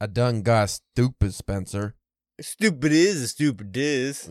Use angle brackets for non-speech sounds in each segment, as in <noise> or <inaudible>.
I done got stupid, Spencer. Stupid is a stupid is.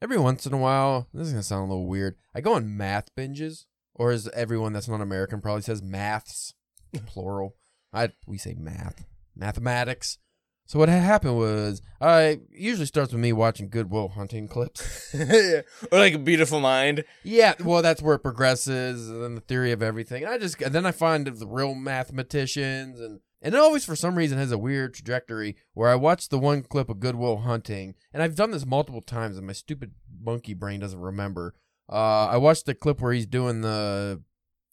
Every once in a while, this is gonna sound a little weird. I go on math binges, or as everyone that's not American probably says, maths, <laughs> plural. I we say math, mathematics. So what had happened was, I usually starts with me watching Good Will Hunting clips. <laughs> or like a beautiful mind. Yeah, well, that's where it progresses, and then the theory of everything. And I just, and then I find the real mathematicians, and and it always, for some reason, has a weird trajectory where I watch the one clip of Good Will Hunting, and I've done this multiple times, and my stupid monkey brain doesn't remember. Uh, I watched the clip where he's doing the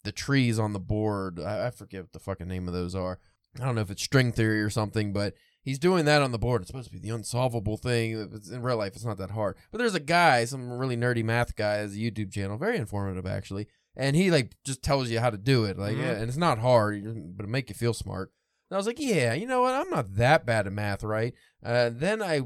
the trees on the board. I, I forget what the fucking name of those are. I don't know if it's string theory or something, but he's doing that on the board. It's supposed to be the unsolvable thing. It's, in real life, it's not that hard. But there's a guy, some really nerdy math guy, has a YouTube channel, very informative actually, and he like just tells you how to do it. Like, Mhm. yeah, and it's not hard, but it make you feel smart. And I was like, yeah, you know what? I'm not that bad at math, right? Uh, then I,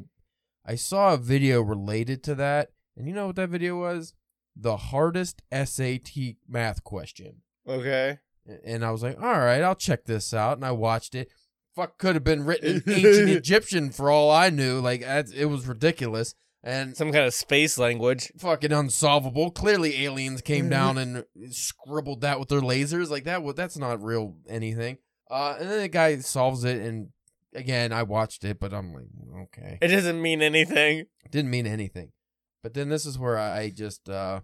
I saw a video related to that, and you know what that video was? The hardest SAT math question. Okay. And I was like, all right, I'll check this out. And I watched it. Fuck, could have been written in ancient <laughs> Egyptian for all I knew. Like, it was ridiculous. And Some kind of space language. fucking unsolvable. Clearly, aliens came down and scribbled that with their lasers. Like that. wa- That's not real anything. Uh, and then the guy solves it, and again, I watched it, but I'm like, okay, It doesn't mean anything. didn't mean anything. But then this is where I just uh,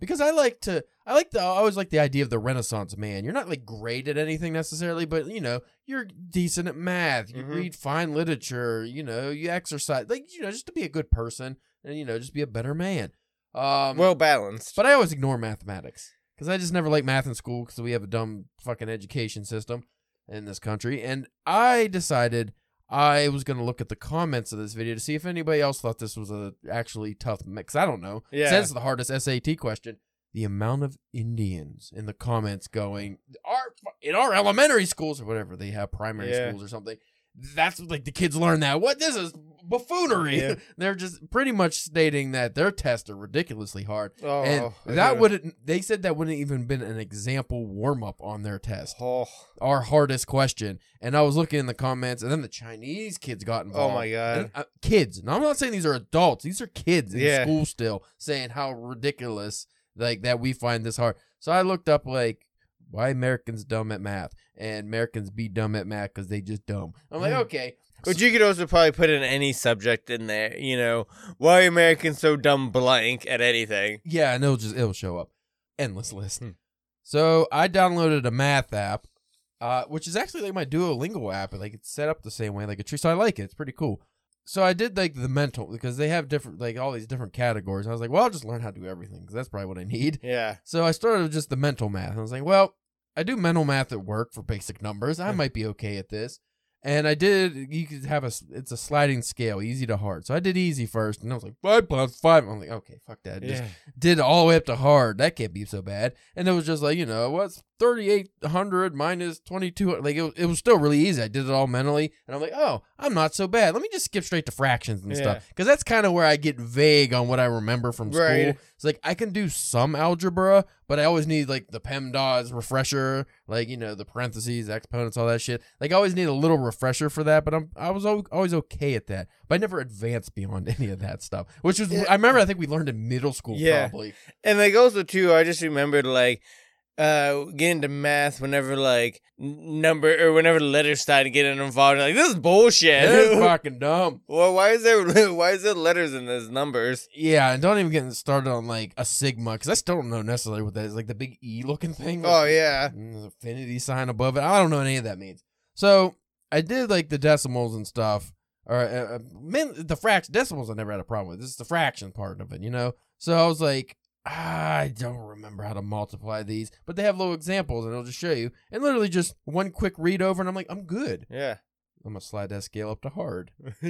because I like to, I like the, I always like the idea of the Renaissance man. You're not like great at anything necessarily, but you know, you're decent at math. You Mhm. read fine literature. You know, you exercise, like you know, just to be a good person and you know, just be a better man. Um, Well balanced. but I always ignore mathematics because I just never liked math in school because we have a dumb fucking education system in this country. And I decided I was going to look at the comments of this video to see if anybody else thought this was a actually tough mix. I don't know. Yeah. It says the hardest SAT question. The amount of Indians in the comments going, our in our elementary schools or whatever they have primary Yeah. schools or something. That's like the kids learn that. What this is buffoonery. Yeah. <laughs> They're just pretty much stating that their tests are ridiculously hard oh, and that wouldn't they said that wouldn't even been an example warm up on their test Oh, our hardest question and i was looking in the comments and then the chinese kids got involved oh my god. And, uh, kids now i'm not saying these are adults these are kids in Yeah. school still saying how ridiculous like that we find this hard so i looked up like why americans dumb at math and americans be dumb at math because they just dumb i'm like Hmm. okay But you could also probably put in any subject in there. You know, why are Americans so dumb blank at anything? Yeah, and it'll just it'll show up. Endless list. Hmm. So I downloaded a math app, uh, which is actually like my Duolingo app. Like it's set up the same way, like a tree. So I like it. It's pretty cool. So I did like the mental because they have different like all these different categories. I was like, well, I'll just learn how to do everything because that's probably what I need. Yeah. So I started with just the mental math. I was like, well, I do mental math at work for basic numbers. I might be okay at this. And I did. You could have a. It's a sliding scale, easy to hard. So I did easy first, and I was like five plus five. I'm like, okay, fuck that. Just Yeah. did all the way up to hard. That can't be so bad. And it was just like, you know, what's 3,800 minus 2,200? Like, it, was- it was still really easy. I did it all mentally. And I'm like, oh, I'm not so bad. Let me just skip straight to fractions and stuff. Because that's kind of where I get vague on what I remember from school. Right. It's like, I can do some algebra, but I always need, like, the PEMDAS refresher, like, you know, the parentheses, exponents, all that shit. Like, I always need a little refresher for that, but I'm, I was always okay at that. But I never advanced beyond <laughs> any of that stuff, which was. I remember, I think we learned in middle school, Yeah. probably. And like also too, I just remembered like uh getting to math whenever like number or whenever the letters started getting involved. Like this is bullshit. It's <laughs> fucking dumb. well, why is there <laughs> why is there letters in those numbers? Yeah, and don't even get started on like a sigma because I still don't know necessarily what that is. Like the big E looking thing. with Oh yeah. infinity sign above it. I don't know what any of that means. So I did like the decimals and stuff, or uh, uh, the fraction decimals. I never had a problem with. This is the fraction part of it, you know. So I was like, "Ah, I don't remember how to multiply these, but they have little examples, and it'll just show you. And literally just one quick read over, and I'm like, I'm good. Yeah. I'm gonna slide that scale up to hard. <laughs>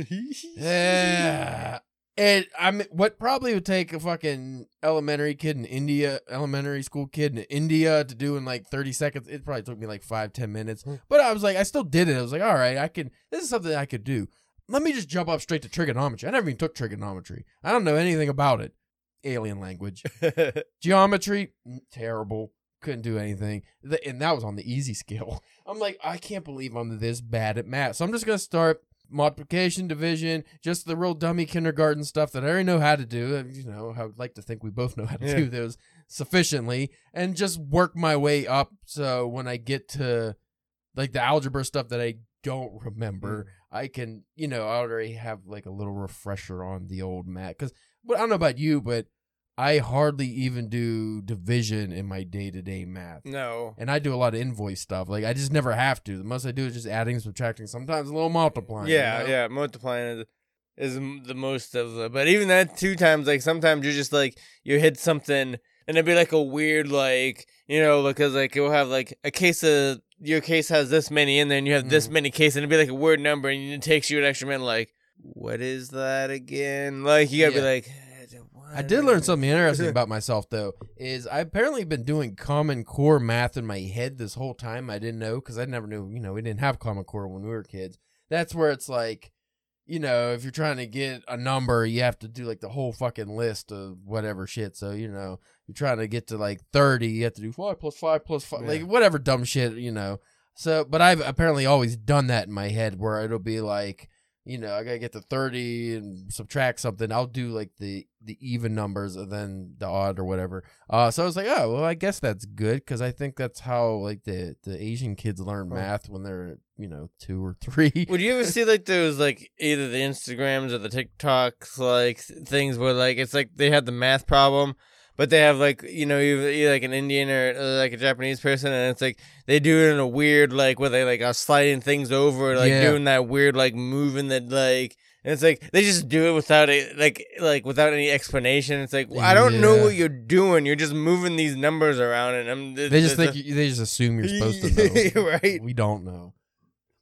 Yeah. And I'm what probably would take a fucking elementary kid in India, elementary school kid in India to do in like 30 seconds. It probably took me like five, ten minutes. Hmm. But I was like, I still did it. I was like, all right, I can, this is something I could do. Let me just jump up straight to trigonometry. I never even took trigonometry. I don't know anything about it. Alien language. <laughs> <laughs> Geometry, mm, terrible. couldn't do anything. Th- And that was on the easy scale. <laughs> I'm like, I can't believe I'm this bad at math. So I'm just gonna start multiplication, division, just the real dummy kindergarten stuff that I already know how to do. You know, I would like to think we both know how to Yeah. do those sufficiently, and just work my way up. So when I get to like the algebra stuff that I don't remember, I can, you know, I already have like a little refresher on the old math. Because, but I don't know about you, but I hardly even do division in my day to day math. No. And I do a lot of invoice stuff. Like I just never have to. The most I do is just adding, subtracting, sometimes a little multiplying. you Yeah, know? yeah. Multiplying is, is the most of the. But even that two times, like sometimes you're just like you hit something, and it'd be like a weird like you know because like it will have like a case of your case has this many in there, and you have this Mhm. many cases, and it'd be like a weird number, and it takes you an extra minute. Like, what is that again? Like you gotta Yeah. be like. I did learn something interesting <laughs> about myself though. Is I've apparently been doing Common Core math in my head this whole time. I didn't know because I never knew. You know, we didn't have Common Core when we were kids. That's where it's like, you know, if you're trying to get a number, you have to do like the whole fucking list of whatever shit. So you know, you're trying to get to like thirty, you have to do five plus five plus five, Yeah. like whatever dumb shit. You know. So, but I've apparently always done that in my head where it'll be like you know, I gotta get to thirty and subtract something. I'll do like the the even numbers and then the odd or whatever. Uh, so I was like, oh well, I guess that's good because I think that's how like the the Asian kids learn math when they're you know two or three. Would you ever see like those like either the Instagrams or the TikToks like things where like it's like they have the math problem, but they have like you know either, either like an Indian or uh, like a Japanese person, and it's like they do it in a weird like where they like are sliding things over, like Yeah. doing that weird like moving that like. And it's like they just do it without it, like like without any explanation. It's like I don't know what you're doing. You're just moving these numbers around, and I'm. they just think you, they just assume you're supposed to <laughs> know. right. We don't know.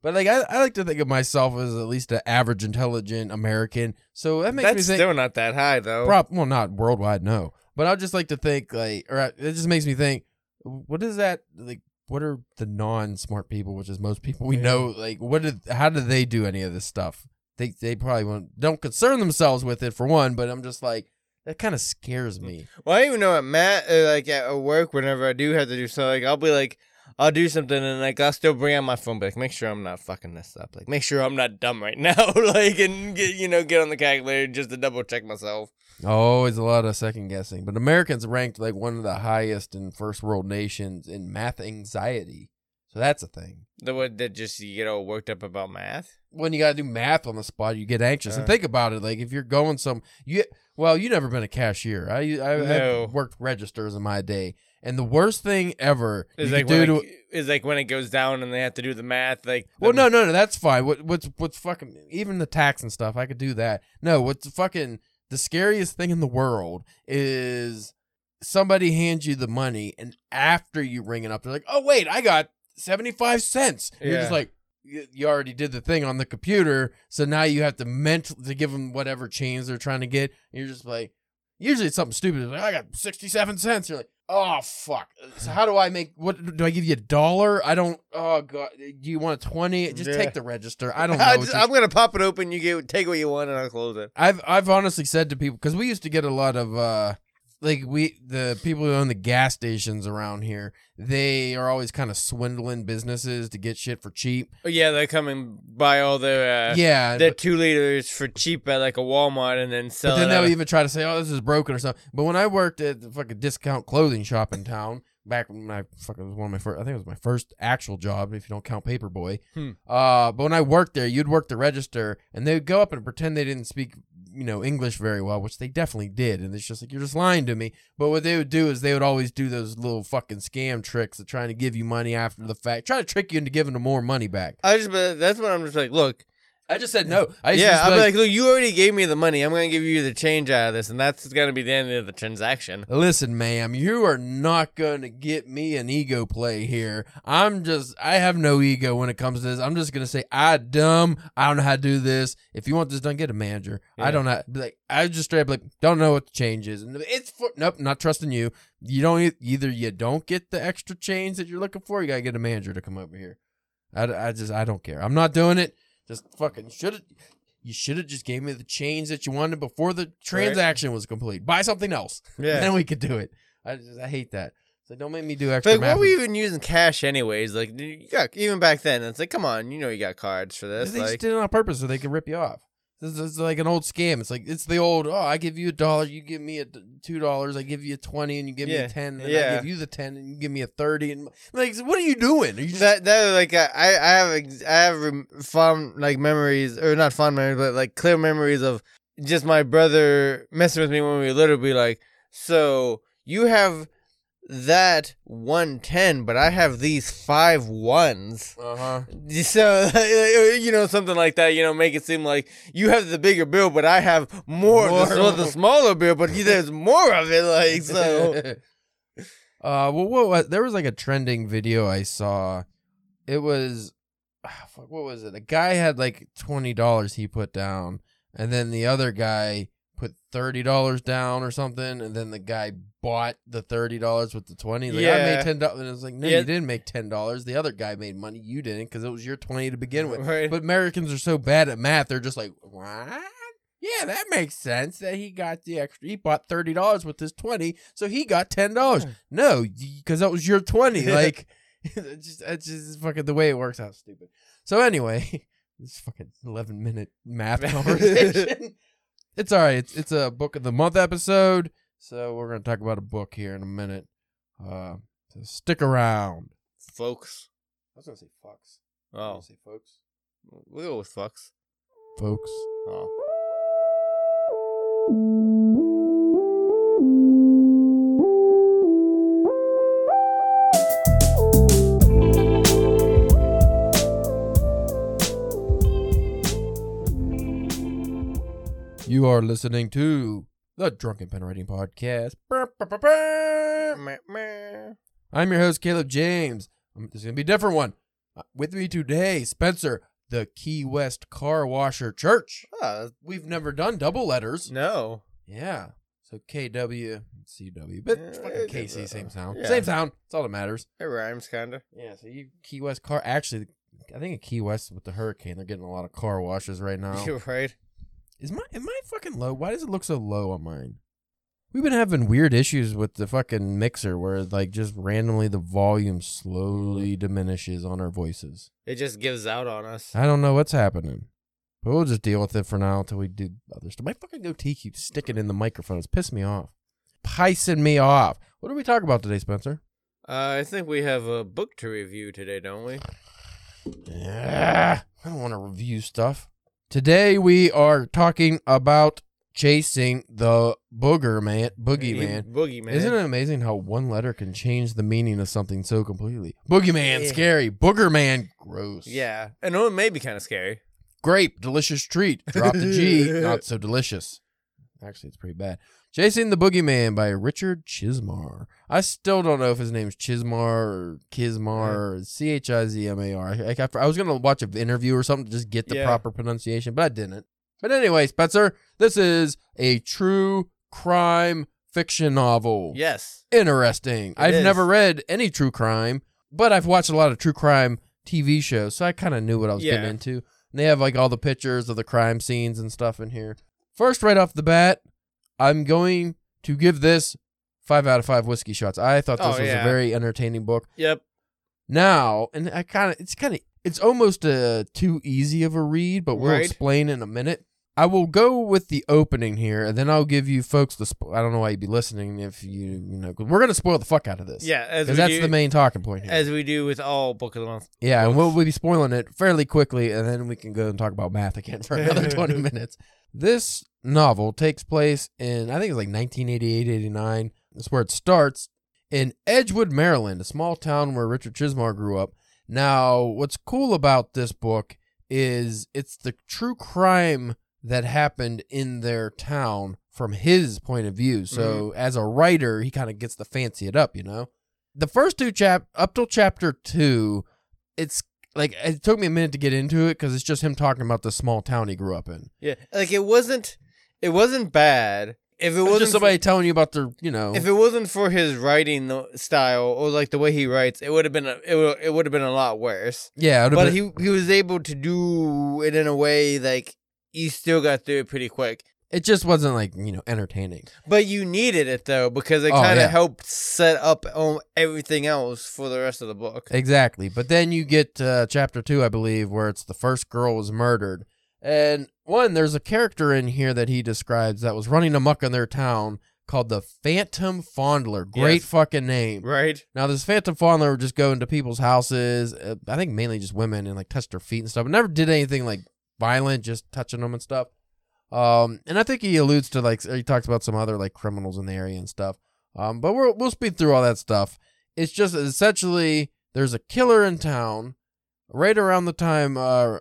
But like I, I like to think of myself as at least an average intelligent American. So that makes That's me think still not that high though. Prop, well, not worldwide, no. But I just like to think, like, or it just makes me think, what is that? Like, what are the non-smart people, which is most people we Yeah. know? Like, what did? How do they do any of this stuff? They they probably won't, don't concern themselves with it for one. But I'm just like, that kind of scares me. Well, I even know at Matt, uh, like at work, whenever I do have to do something, like I'll be like, I'll do something, and like I'll still bring out my phone, but like make sure I'm not fucking this up, like make sure I'm not dumb right now, <laughs> like and get you know get on the calculator just to double check myself. Always a lot of second guessing. But Americans ranked like one of the highest in first world nations in math anxiety. So that's a thing. The one that just you get all worked up about math. when you gotta do math on the spot, you get anxious. and Uh. think about it, like if you're going some, you well, you never been a cashier. I I No. I've worked registers in my day, and the worst thing ever is like when it, to. it's like when it goes down and they have to do the math. Like Well, no, no, no, that's fine. What what's what's fucking even the tax and stuff, I could do that. No, what's fucking the scariest thing in the world is somebody hands you the money, and after you ring it up, they're like, "Oh wait, I got seventy five cents." And You're just like. You already did the thing on the computer, so now you have to mental to give them whatever change they're trying to get. And you're just like, usually it's something stupid. It's like I got sixty seven cents. You're like, oh fuck. So how do I make? What do I give you a dollar? I don't. Oh god, do you want a twenty? Just Yeah. take the register. i <laughs> don't know I i'm gonna pop it open. You get take what you want, and I'll close it. I've I've honestly said to people because we used to get a lot of uh like we the people who own the gas stations around here they are always kind of swindling businesses to get shit for cheap. Oh, yeah, they're coming buy all their uh, yeah, their but, two liters for cheap at like a Walmart, and then sell but then they'll a- even try to say, "Oh, this is broken" or something. But when I worked at the fucking discount clothing shop in town back when I fucking was one of my first, I think it was my first actual job if you don't count Paperboy. Hmm. Uh, but when I worked there, you'd work the register, and they would go up and pretend they didn't speak, you know, English very well, which they definitely did. And it's just like you're just lying to me. But what they would do is they would always do those little fucking scam tricks of trying to give you money after the fact, try to trick you into giving them more money back. I just that's what I'm just like. Look, I just said no. I yeah, I'm be like, look, you already gave me the money. I'm gonna give you the change out of this, and that's gonna be the end of the transaction. Listen, ma'am, you are not going to get me an ego play here. I'm just, I have no ego when it comes to this. I'm just going to say, I dumb. I don't know how to do this. If you want this done, get a manager. I don't know. Like, I just straight up like, don't know what the change is. And it's for, nope, not trusting you. You don't, either you don't get the extra change that you're looking for, you got to get a manager to come over here. I, I just, I don't care. I'm not doing it. Just fucking should have. You should have just gave me the change that you wanted before the transaction was complete. Buy something else <laughs> Yeah, then we could do it. I just I hate that. Like don't make me do extra Like, math. what were we even using cash anyways? Like, you got even back then. It's like, come on, you know, you got cards for this. they just did it on purpose so they could rip you off. This is like an old scam. It's like it's the old. Oh, I give you a dollar, you give me a two dollars. I give you a twenty, and you give me Yeah. a ten. And I Yeah. give you the ten, and you give me a thirty. And like, what are you doing? Are you just that that like uh, I I have ex- I have rem- fond like memories or not fond memories but like clear memories of just my brother messing with me when we were little be like so you have that 110 but I have these five ones uh huh. so <laughs> you know something like that you know make it seem like you have the bigger bill but I have more, of the, More. the smaller bill but there's more of it like so <laughs> uh, well, what was there was like a trending video I saw. It was, ah, what was it? A guy had like twenty dollars he put down, and then the other guy put thirty dollars down or something, and then the guy bought the thirty dollars with the twenty. Like, I made ten dollars, and it was like, no, Yeah. you didn't make ten dollars. The other guy made money. You didn't because it was your twenty to begin with. Right. But Americans are so bad at math; they're just like, what? Yeah, that makes sense. That he got the extra. He bought thirty dollars with his twenty, so he got ten dollars. No, because that was your twenty. <laughs> Like, <laughs> it's just it's just fucking the way it works out. Stupid. So anyway, <laughs> this fucking eleven minute math conversation. It's all right. It's it's a book of the month episode, so we're gonna talk about a book here in a minute. Uh, so stick around. folks I was gonna say fucks. I was oh gonna say folks. we'll go with fucks Folks. oh You are listening to the Drunken Pen Writing Podcast. I'm your host, Caleb James. Um, This is going to be a different one. Uh, with me today, Spencer, the Key West Car Washer Church. Ah, We've never done double letters. no. Yeah. So KW, CW, but Yeah, fucking it- KC, same sound. yeah. Same sound. That's all that matters. It rhymes, kinda. Yeah, so you Key West car. Actually, I think at Key West with the hurricane, they're getting a lot of car washes right now. <laughs> You're right. Is my am I fucking low? Why does it look so low on mine? We've been having weird issues with the fucking mixer where like just randomly the volume slowly diminishes on our voices. It just gives out on us. I don't know what's happening. But we'll just deal with it for now until we do other stuff. My fucking goatee keeps sticking in the microphone. It's pissing me off. Pissing me off. What are we talking about today, Spencer? Uh, I think we have a book to review today, don't we? <sighs> Yeah, I don't want to review stuff. Today we are talking about chasing the booger man, boogeyman. Boogeyman. Isn't it amazing how one letter can change the meaning of something so completely? Boogeyman, Yeah. scary. Booger man, gross. Yeah. And it may be kind of scary. Grape, delicious treat. Drop the G, <laughs> not so delicious. Actually, it's pretty bad. Chasing the Boogeyman by Richard Chizmar. I still don't know if his name's Chizmar or Kismar C H I Z M A R. I, I, I was going to watch an interview or something to just get the Yeah. proper pronunciation, but I didn't. But anyway, Spencer, this is a true crime fiction novel. Yes. Interesting. I've is. never read any true crime, but I've watched a lot of true crime TV shows, so I kind of knew what I was getting into. And they have like all the pictures of the crime scenes and stuff in here. First, right off the bat, I'm going to give this five out of five whiskey shots. I thought this Oh, was a very entertaining book. Yep. Now, and I kind of, it's kind of, it's almost uh, too easy of a read, but we'll Right. explain in a minute. I will go with the opening here, and then I'll give you folks the. Spo- I don't know why you'd be listening if you, you know, 'cause we're gonna spoil the fuck out of this. Yeah. Because that's do, the main talking point here. As we do with all book of the month. yeah, and we'll, we'll be spoiling it fairly quickly, and then we can go and talk about math again for another <laughs> twenty minutes. This novel takes place in I think it's like 1988, 89. That's where it starts in Edgewood, Maryland, a small town where Richard Chizmar grew up. Now, what's cool about this book is it's the true crime that happened in their town from his point of view. So, mm-hmm. as a writer, he kind of gets to fancy it up, you know. The first two chap up till chapter 2, it's like it took me a minute to get into it cuz it's just him talking about the small town he grew up in. Yeah. Like it wasn't. It wasn't bad. If it wasn't just somebody telling you about their, you know. If it wasn't for his writing style or like the way he writes, it would have been a, it would it would have been a lot worse. yeah, But been- he he was able to do it in a way like you still got through it pretty quick. It just wasn't like you know entertaining. But you needed it though because it Oh, kind of yeah. helped set up everything else for the rest of the book. Exactly. But then you get to chapter two, I believe, where it's the first girl was murdered. And one, there's a character in here that he describes that was running amuck in their town called the Phantom Fondler. Great Yes. fucking name. Right? Now, this Phantom Fondler would just go into people's houses, uh, I think mainly just women, and like touch their feet and stuff. But never did anything like violent, just touching them and stuff. Um, and I think he alludes to like he talks about some other like criminals in the area and stuff. Um, but we'll we'll speed through all that stuff. It's just essentially there's a killer in town right around the time uh,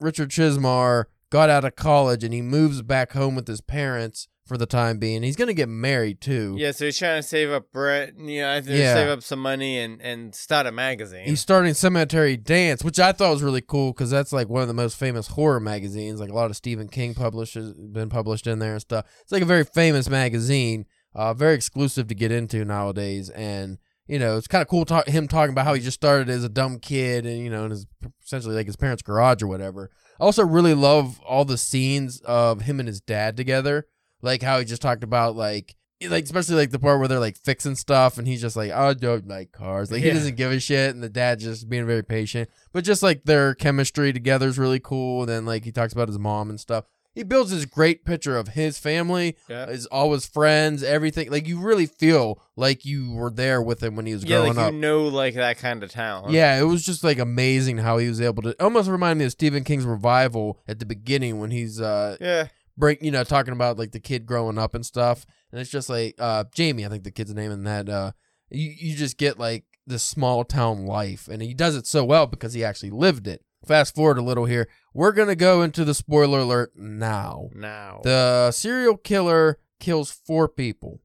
Richard Chizmar got out of college and he moves back home with his parents for the time being. He's gonna get married too. Yeah, so he's trying to save up Brett, you know, I Yeah. save up some money and, and start a magazine. He's starting Cemetery Dance, which I thought was really cool because that's like one of the most famous horror magazines. Like a lot of Stephen King publishes been published in there and stuff. It's like a very famous magazine, uh, very exclusive to get into nowadays. And you know, it's kind of cool talk, him talking about how he just started as a dumb kid and you know, in his essentially like his parents' garage or whatever. I also really love all the scenes of him and his dad together, like how he just talked about like like especially like the part where they're like fixing stuff and he's just like I don't like cars like he Yeah. doesn't give a shit and the dad just being very patient but just like their chemistry together is really cool and then like he talks about his mom and stuff he builds this great picture of his family yeah. his all his friends everything like you really feel like you were there with him when he was Yeah, growing like up you know, like that kind of town. yeah, it was just like amazing how he was able to almost remind me of Stephen King's revival at the beginning when he's uh Yeah. Break you know talking about like the kid growing up and stuff and it's just like uh jamie i think the kid's name and that uh you, you just get like this small town life and he does it so well because he actually lived it fast forward a little here we're gonna go into the spoiler alert now Now. the serial killer kills four people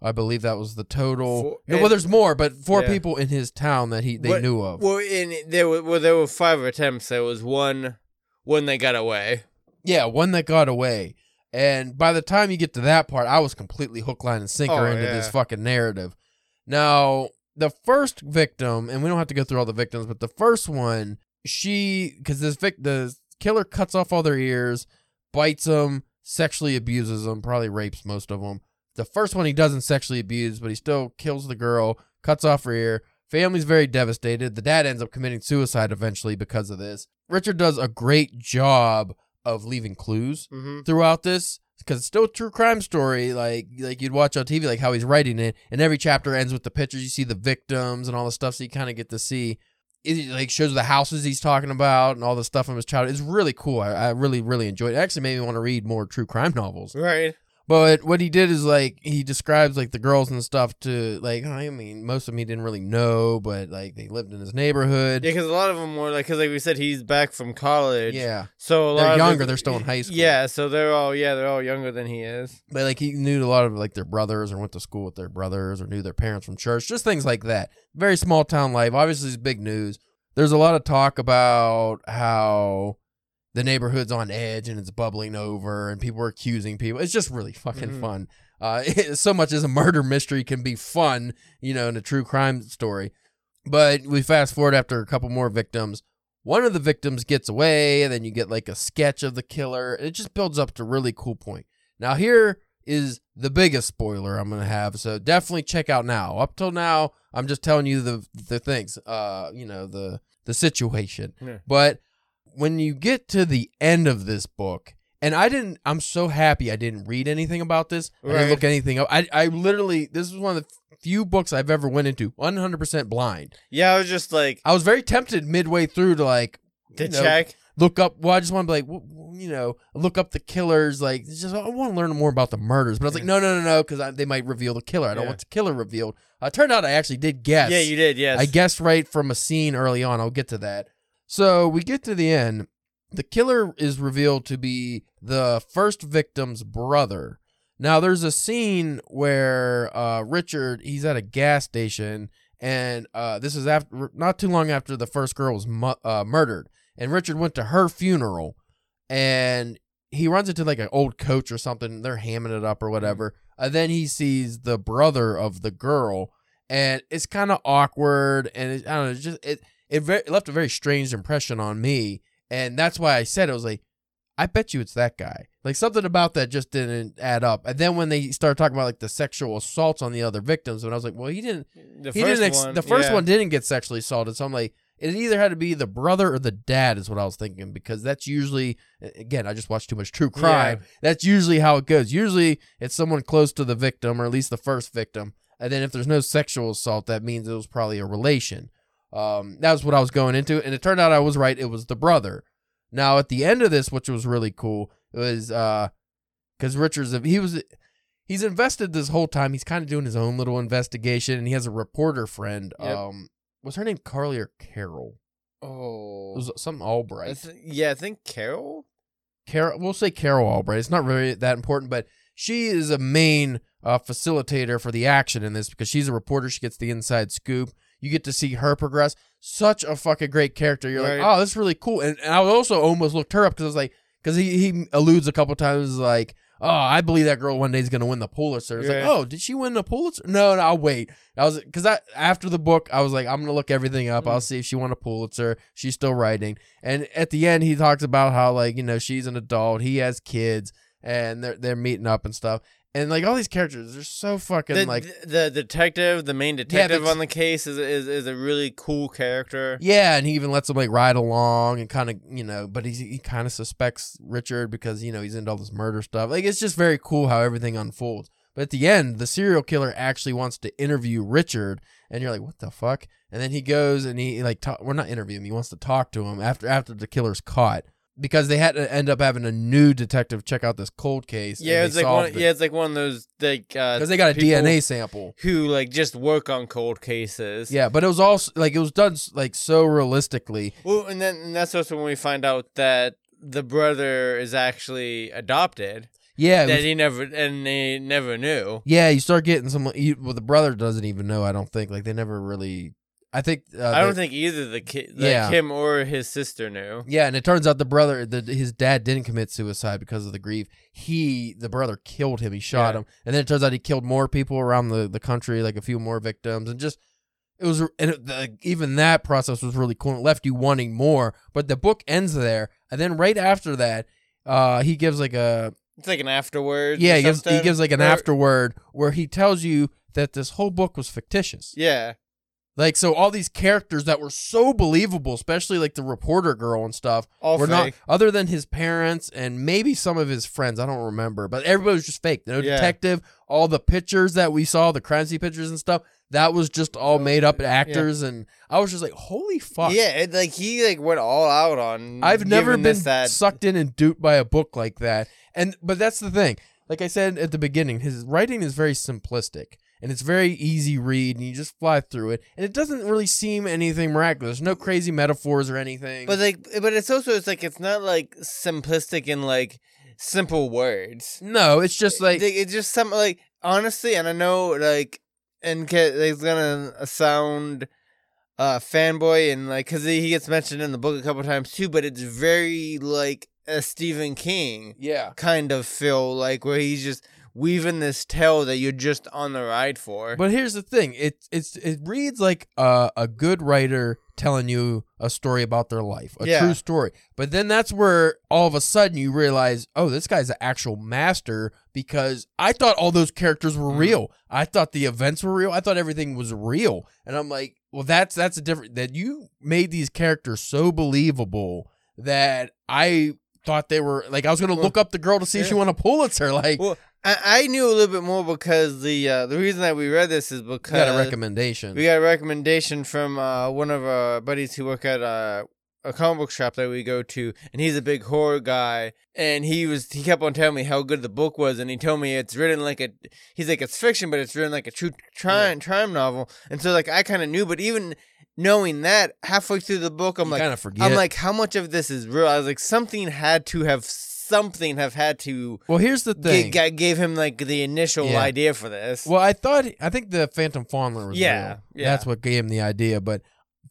i believe that was the total Four- No, well there's more but four Yeah. people in his town that he they What- knew of well, in there were well, there were five attempts. There was one when they got away. Yeah, one that got away. And by the time you get to that part, I was completely hook, line, and sinker Oh, into this fucking narrative. Now, the first victim, and we don't have to go through all the victims, but the first one, she, because this vic, the killer cuts off all their ears, bites them, sexually abuses them, probably rapes most of them. The first one he doesn't sexually abuse, but he still kills the girl, cuts off her ear. Family's very devastated. The dad ends up committing suicide eventually because of this. Richard does a great job of leaving clues Mm-hmm. throughout this because it's still a true crime story like like you'd watch on TV like how he's writing it and every chapter ends with the pictures you see the victims and all the stuff so you kind of get to see it like shows the houses he's talking about and all the stuff from his childhood it's really cool I, I really really enjoyed it. it actually made me want to read more true crime novels Right. But what he did is like he describes like the girls and stuff to like I mean most of them he didn't really know but like they lived in his neighborhood Yeah, because a lot of them were like, because like we said, he's back from college. yeah So a They're of younger, the- they're still in high school. Yeah, so they're all yeah, they're all younger than he is. but like he knew a lot of like their brothers or went to school with their brothers or knew their parents from church just things like that very small town life obviously it's big news there's a lot of talk about how the neighborhood's on edge and it's bubbling over and people are accusing people it's just really fucking Mhm. fun uh <laughs> so much as a murder mystery can be fun you know in a true crime story but we fast forward after a couple more victims one of the victims gets away and then you get like a sketch of the killer it just builds up to a really cool point now here is the biggest spoiler I'm gonna have, so definitely check out now. Up till now, I'm just telling you the the things, uh, you know, the the situation. Yeah. But when you get to the end of this book, and I didn't, I'm so happy I didn't read anything about this. I didn't Right. look anything up. I I literally, this is one of the few books I've ever went into 100% blind. Yeah, I was just like I was very tempted midway through to like to you know, check. look up. Well, I just want to be like, w- w- you know, look up the killers. Like, it's just I want to learn more about the murders. But I was like, no, no, no, no, because they might reveal the killer. I don't Yeah. want the killer revealed. Uh, turned out I actually did guess. Yeah, you did. Yes. I guessed right from a scene early on. I'll get to that. So we get to the end. The killer is revealed to be the first victim's brother. Now there's a scene where uh, Richard he's at a gas station, and uh, this is after not too long after the first girl was mu- uh, murdered, and Richard went to her funeral, and he runs into like an old coach or something. They're hamming it up or whatever. And then he sees the brother of the girl, and it's kind of awkward, and it, I don't know, it's just it it, very, it left a very strange impression on me, and that's why I said it was like, I bet you it's that guy. Like something about that just didn't add up. And then when they started talking about like the sexual assaults on the other victims, and I was like, well, he didn't. Mm, the he first didn't. Ex- one, the first yeah. one didn't get sexually assaulted. So I'm like, it either had to be the brother or the dad is what I was thinking because that's usually again I just watched too much true crime. That's usually how it goes. Usually it's someone close to the victim or at least the first victim, and then if there's no sexual assault, that means it was probably a relation. Um, that was what I was going into, and it turned out I was right. It was the brother. Now at the end of this, which was really cool, it was uh, because Richards he was he's invested this whole time. He's kind of doing his own little investigation, and he has a reporter friend. Yep. Um, was her name Carly or Carol? Oh, It was something I Albright. th- yeah, I think Carol. Carol, we'll say Carol Albright. It's not really that important, but she is a main uh, facilitator for the action in this because she's a reporter. She gets the inside scoop. You get to see her progress. Such a fucking great character. You're like, oh, this is really cool. And, and I also almost looked her up because I was like, because he, he alludes a couple times like, oh, I believe that girl one day is going to win the Pulitzer. It's like, oh, did she win the Pulitzer? No, no, I'll wait. I was because I after the book, I was like, I'm gonna look everything up. Mm. I'll see if she won a Pulitzer. She's still writing. And at the end, he talks about how like you know she's an adult, he has kids, and they're they're meeting up and stuff. And like all these characters, they're so fucking The, like the, the detective, the main detective the- on the case, is, is is a really cool character. yeah, and he even lets him like ride along and kind of you know, but he's, he kind of suspects Richard because you know he's into all this murder stuff. Like it's just very cool how everything unfolds. But at the end, the serial killer actually wants to interview Richard, and you're like, what the fuck? And then he goes and he like, talk, we're not interview him. He wants to talk to him after after the killer's caught because they had to end up having a new detective check out this cold case. Yeah, it's like one. Yeah, it's like one of those like uh, because they got a DNA sample. who like just work on cold cases. Yeah, but it was also like it was done like so realistically. Well, and then and that's also when we find out that the brother is actually adopted. Yeah, that was- he never and they never knew. yeah. You start getting some. You, well, the brother doesn't even know. I don't think like they never really. I think. Uh, I don't the- think either the kid, like Yeah. him or his sister knew. Yeah, and it turns out the brother, the, his dad didn't commit suicide because of the grief. He, the brother, killed him. He shot Yeah. him, and then it turns out he killed more people around the, the country, like a few more victims, and just it was. And it, the, even that process was really cool. It left you wanting more. But the book ends there, and then right after that, uh, he gives like a It's like an afterward. yeah, he gives, he gives like an Or- afterword where he tells you that this whole book was fictitious. Yeah, Like so, all these characters that were so believable, especially like the reporter girl and stuff, all were not other than his parents and maybe some of his friends. I don't remember, but everybody was just fake. No Yeah. detective. All the pictures that we saw, the crime scene pictures and stuff, that was just all oh, made up actors. And I was just like, holy fuck. Yeah, it, like he like went all out on. I've never been sucked in and duped by a book like that. And but that's the thing. Like I said at the beginning, his writing is very simplistic and it's very easy read and you just fly through it. And it doesn't really seem anything miraculous. No crazy metaphors or anything. But like, but it's also it's like it's not like simplistic in like simple words. no, it's just like Like, it's just something like honestly, and I know like, and it's gonna sound uh fanboy and like because he gets mentioned in the book a couple times too, but it's very like a Stephen King yeah. kind of feel like where he's just weaving this tale that you're just on the ride for. But here's the thing: it it's it reads like a, a good writer telling you a story about their life, a Yeah. true story. But then that's where all of a sudden you realize, oh, this guy's an actual master because I thought all those characters were Mhm. real. I thought the events were real. I thought everything was real, and I'm like, well, that's that's a different. That you made these characters so believable that I. Thought they were like I was gonna Well, look up the girl to see if she yeah. won a Pulitzer. Like, Well, I, I knew a little bit more because the uh, the reason that we read this is we because got a recommendation. We got a recommendation from uh, one of our buddies who work at uh, a comic book shop that we go to, and he's a big horror guy. And he was he kept on telling me how good the book was, and he told me it's written like a he's like it's fiction, but it's written like a true crime crime novel. And so like I kind of knew, but even knowing that halfway through the book, I'm you like. I'm like how much of this is real? I was like something had to have something have had to well, here's the thing. ga- gave him like the initial Yeah. idea for this. Well, I thought I think the Phantom Fondler was Yeah, real. yeah. That's what gave him the idea. But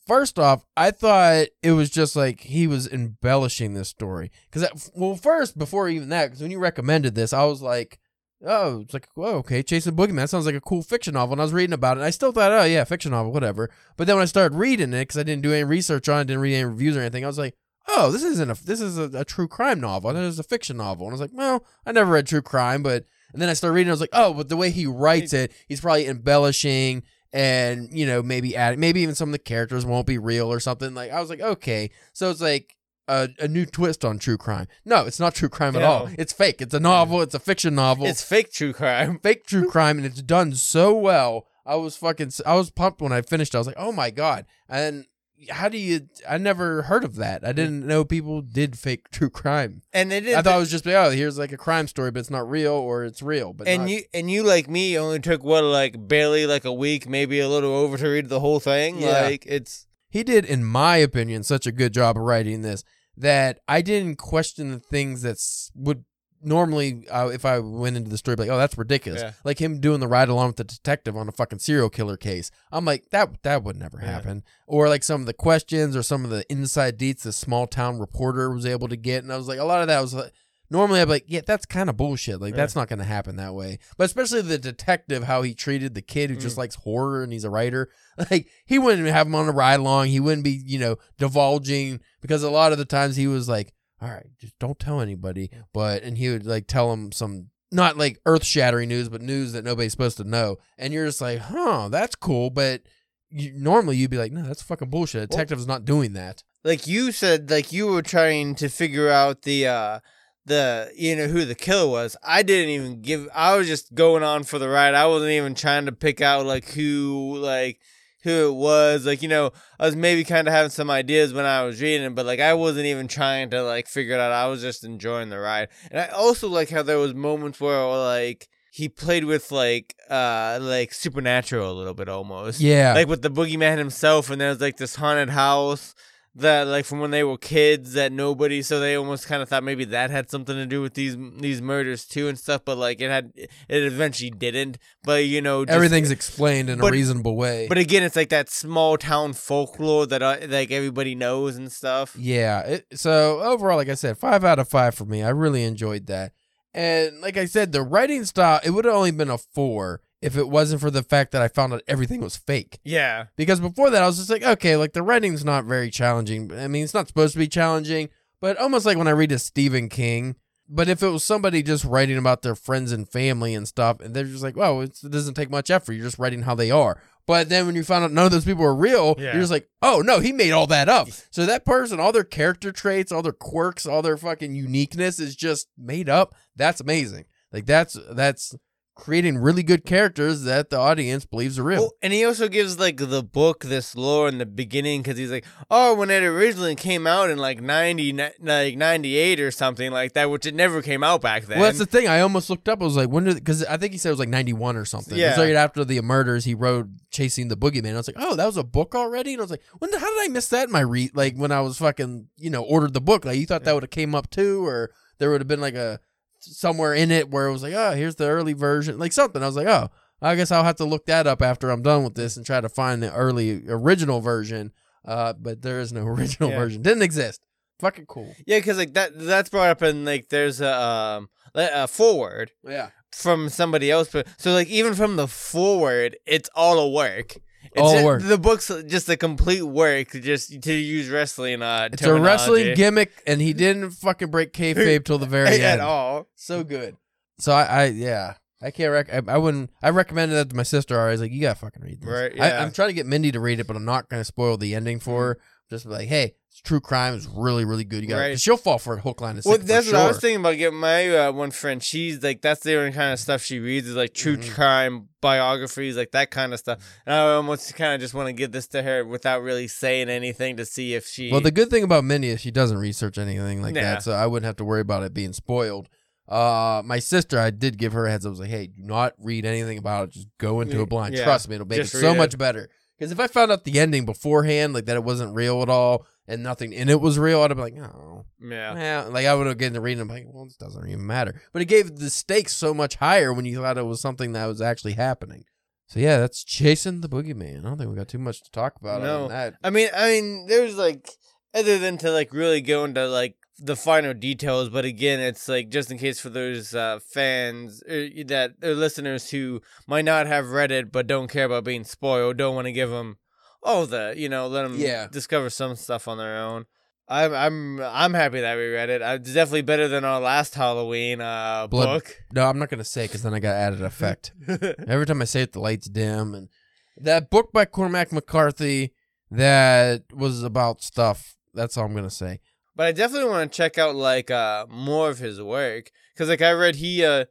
first off, I thought it was just like he was embellishing this story. Because well, first before even that, because when you recommended this, I was like, oh, it's like, oh, okay, Chasing Boogeyman. That sounds like a cool fiction novel. And I was reading about it. And I still thought, oh yeah, fiction novel, whatever. But then when I started reading it, because I didn't do any research on it, didn't read any reviews or anything, I was like. oh, this isn't a this is a, a true crime novel. This is a fiction novel. And I was like, well, I never read true crime, but and then I started reading. I was like, oh, but the way he writes it, he's probably embellishing and you know maybe adding maybe even some of the characters won't be real or something. Like I was like, okay, so it's like. A, a new twist on true crime. No, it's not true crime at all. It's fake. It's a novel. It's a fiction novel It's fake true crime. fake true <laughs> crime and it's done so well. I was fucking I was pumped when I finished. I was like, "Oh my god." And how do you I never heard of that. I didn't know people did fake true crime. And it is I thought it was just oh, here's like a crime story but it's not real or it's real. But and not- you and you like me only took what like barely like a week, maybe a little over to read the whole thing. Yeah. Like it's he did in my opinion such a good job of writing this that I didn't question the things that would normally uh, if I went into the story be like oh that's ridiculous Yeah. like him doing the ride along with the detective on a fucking serial killer case I'm like that that would never Yeah. happen or like some of the questions or some of the inside deets the small town reporter was able to get and I was like a lot of that was like normally I'd be like yeah that's kind of bullshit. Like Yeah. that's not going to happen that way. But especially the detective how he treated the kid who Mm. just likes horror and he's a writer. <laughs> Like he wouldn't have him on a ride along. He wouldn't be you know divulging because a lot of the times he was like all right just don't tell anybody. But and he would like tell him some not like earth-shattering news but news that nobody's supposed to know. And you're just like huh that's cool. But you, normally you'd be like no that's fucking bullshit. A detective's not doing that. Like you said, like you were trying to figure out the uh the you know who the killer was. I didn't even give. I was just going on for the ride. I wasn't even trying to pick out like who like who it was. Like you know, I was maybe kind of having some ideas when I was reading, but like I wasn't even trying to like figure it out. I was just enjoying the ride, and I also like how there was moments where like he played with like uh like supernatural a little bit almost yeah like with the boogeyman himself and there's like this haunted house that like from when they were kids that nobody so they almost kind of thought maybe that had something to do with these these murders too and stuff but like it had it eventually didn't but you know just- everything's explained in a reasonable way but again it's like that small town folklore that uh, like everybody knows and stuff Yeah. It, so overall, like I said, five out of five for me. I really enjoyed that. And like I said, the writing style, it would have only been a four if it wasn't for the fact that I found out everything was fake. yeah Because before that, I was just like, okay, like the writing's not very challenging. I mean, it's not supposed to be challenging, but almost like when I read a Stephen King. But if it was somebody just writing about their friends and family and stuff, and they're just like, well, it's, it doesn't take much effort. You're just writing how they are. But then when you find out none of those people are real, Yeah. you're just like, oh, no, he made all that up. So that person, all their character traits, all their quirks, all their fucking uniqueness is just made up. That's amazing. Like, that's, that's, creating really good characters that the audience believes are real. Well, and he also gives like the book this lore in the beginning because he's like, oh, when it originally came out in like ninety, like ninety eight or something like that, which it never came out back then. Well, that's the thing. I almost looked up. I was like, when did? Because I think he said it was like ninety one or something. It was right after the murders, he wrote "Chasing the Boogeyman." I was like, oh, that was a book already. And I was like, when? the- How did I miss that in my read? Like when I was fucking, you know, ordered the book. Like you thought that would have came up too, or there would have been like a somewhere in it where it was like, oh, here's the early version, like something. I was like, oh, I guess I'll have to look that up after I'm done with this and try to find the early original version. Uh, but there is no <laughs> original Yeah. version. Didn't exist. Fucking cool. yeah, because like that that's brought up in like there's a um a forward Yeah. from somebody else, but so like even from the forward, it's all a work. It's All ju- work. The book's just a complete work, just to use wrestling. Uh, It's a wrestling gimmick, and he didn't fucking break kayfabe till the very <laughs> at end. At all. So good. So I, I yeah, I can't. Rec- I, I wouldn't. I recommended that to my sister. I was like, you gotta fucking read this. Right, yeah. Mm. I'm trying to get Mindy to read it, but I'm not gonna spoil the ending for her. Just be like, hey, it's true crime is really, really good. You got. Right. She'll fall for a hook, line, and Well, that's what I was thinking about getting my uh, one friend. She's like, that's the only kind of stuff she reads is like true Mhm. crime biographies, like that kind of stuff. And I almost kind of just want to give this to her without really saying anything to see if she. Well, the good thing about Mindy is she doesn't research anything like Yeah. that, so I wouldn't have to worry about it being spoiled. Uh, my sister, I did give her a heads. up. I was like, "Hey, do not read anything about it. Just go into it blind. Yeah. Trust me, it'll make Just it so it. much better." Because if I found out the ending beforehand, like that it wasn't real at all, and nothing in it was real, I'd be like, "Oh, yeah. yeah." Like I would have gotten to reading. I'm like, "Well, this doesn't even matter." But it gave the stakes so much higher when you thought it was something that was actually happening. So yeah, that's chasing the boogeyman. I don't think we got too much to talk about No. that. I mean, I mean, there's like other than to like really go into like the final details, but again, it's like just in case for those uh, fans er, that or listeners who might not have read it but don't care about being spoiled, don't want to give them all the you know let them Yeah. discover some stuff on their own. I'm I'm I'm happy that we read it. Uh, It's definitely better than our last Halloween uh, Blood- book. No, I'm not gonna say because then I got added effect. <laughs> Every time I say it, the lights dim. And that book by Cormac McCarthy that was about stuff. That's all I'm gonna say. But I definitely want to check out like uh more of his work because like I read he uh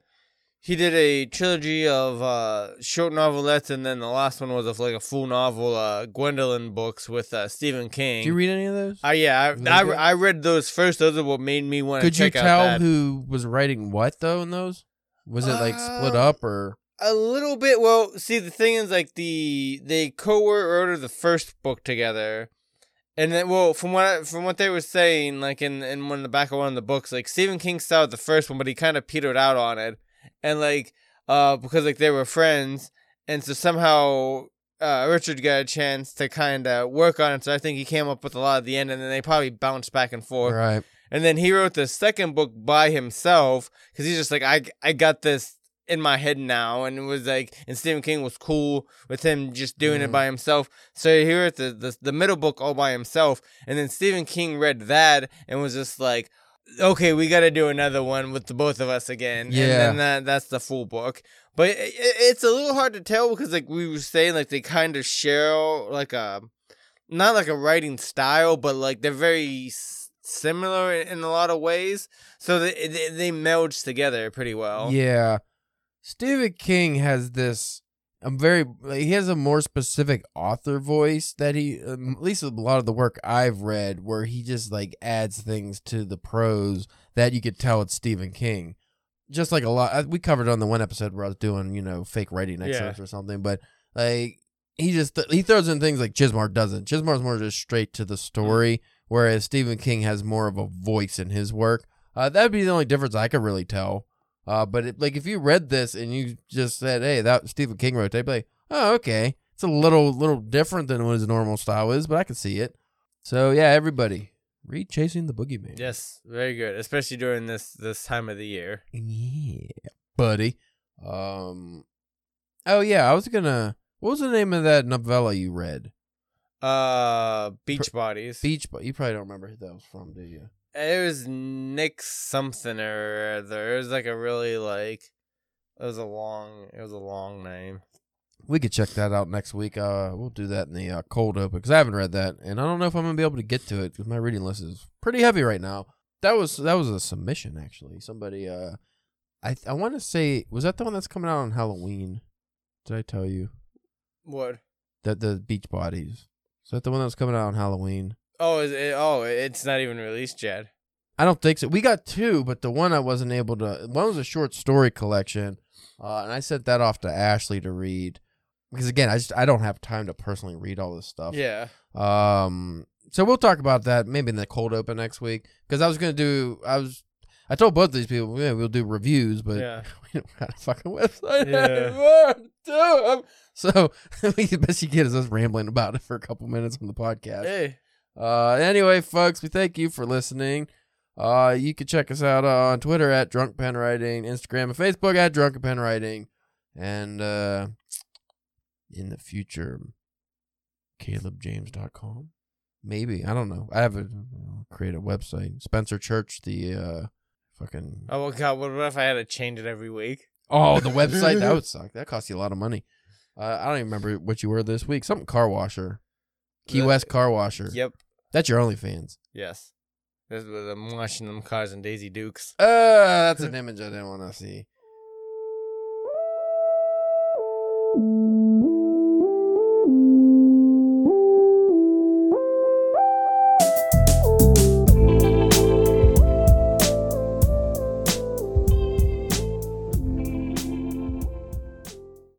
he did a trilogy of uh short novelettes and then the last one was of like a full novel uh Gwendolyn books with uh Stephen King. Did you read any of those? Uh, yeah, I, I. I read those first. Those are what made me want to Could you check out tell that. who was writing what though in those? Was it like split Um, up or? A little bit. Well, see, the thing is, like the they co-wrote the first book together, and then, well, from what I, from what they were saying, like in in one of the back of one of the books, like Stephen King started the first one, but he kind of petered out on it, and like uh because like they were friends, and so somehow uh Richard got a chance to kind of work on it. So I think he came up with a lot at the end, and then they probably bounced back and forth. Right. And then he wrote the second book by himself because he's just like, I, I got this in my head now. And it was like, and Stephen King was cool with him just doing Mhm. it by himself. So he wrote the, the, the middle book all by himself. And then Stephen King read that and was just like, okay, we got to do another one with the both of us again. Yeah. And then that, that's the full book. But it, it, it's a little hard to tell because, like we were saying, like they kind of share like a, not like a writing style, but like they're very similar in, in a lot of ways. So they they, they meld together pretty well. Yeah. Stephen King has this a very he has a more specific author voice that he um, at least a lot of the work I've read where he just like adds things to the prose that you could tell it's Stephen King. Just like a lot uh, we covered on the one episode where I was doing, you know, fake writing excerpts or something, but like he just he throws in things like Chizmar doesn't. Chizmar's more just straight to the story, whereas Stephen King has more of a voice in his work. Uh, that'd be the only difference I could really tell. Uh, but it, like if you read this and you just said, "Hey, that Stephen King wrote," they'd be like, "Oh, okay, it's a little little different than what his normal style is, but I can see it." So yeah, everybody read "Chasing the Boogeyman." Yes, very good, especially during this this time of the year. yeah, buddy. Um, oh yeah, I was gonna. What was the name of that novella you read? Uh, Beach Bodies. Beach, but you probably don't remember who that was from, do you? It was Nick something or other. It was like a really like. It was a long. It was a long name. We could check that out next week. Uh, we'll do that in the uh, cold open because I haven't read that, and I don't know if I'm gonna be able to get to it because my reading list is pretty heavy right now. That was that was a submission actually. Somebody, uh, I I want to say was that the one that's coming out on Halloween? Did I tell you What? that the Beach Bodies? Is that the one that was coming out on Halloween? Oh, is it? Oh, it's not even released yet. I don't think so. We got two, but the one I wasn't able to. One was a short story collection, uh, and I sent that off to Ashley to read because again, I just I don't have time to personally read all this stuff. Yeah. Um. So we'll talk about that maybe in the cold open next week because I was gonna do. I was. I told both these people, yeah, we'll do reviews, but Yeah. <laughs> we don't got a fucking website Yeah. anymore. to Do 'em. So <laughs> the best you get is us rambling about it for a couple minutes on the podcast. Hey. Uh, anyway, folks, we thank you for listening. Uh, you can check us out on Twitter at Drunk Pen Writing, Instagram and Facebook at Drunken Pen Writing, and uh, in the future, CalebJames.com. Maybe I don't know. I have a create a website. Spencer Church, the uh, fucking Oh well, God. What if I had to change it every week? oh the <laughs> website that would suck. That costs you a lot of money. Uh, I don't even remember what you were this week. Something car washer, Key West car washer. Yep. That's your OnlyFans. Yes. This was I'm washing them cars and Daisy Dukes. Uh, that's an <laughs> image I didn't want to see.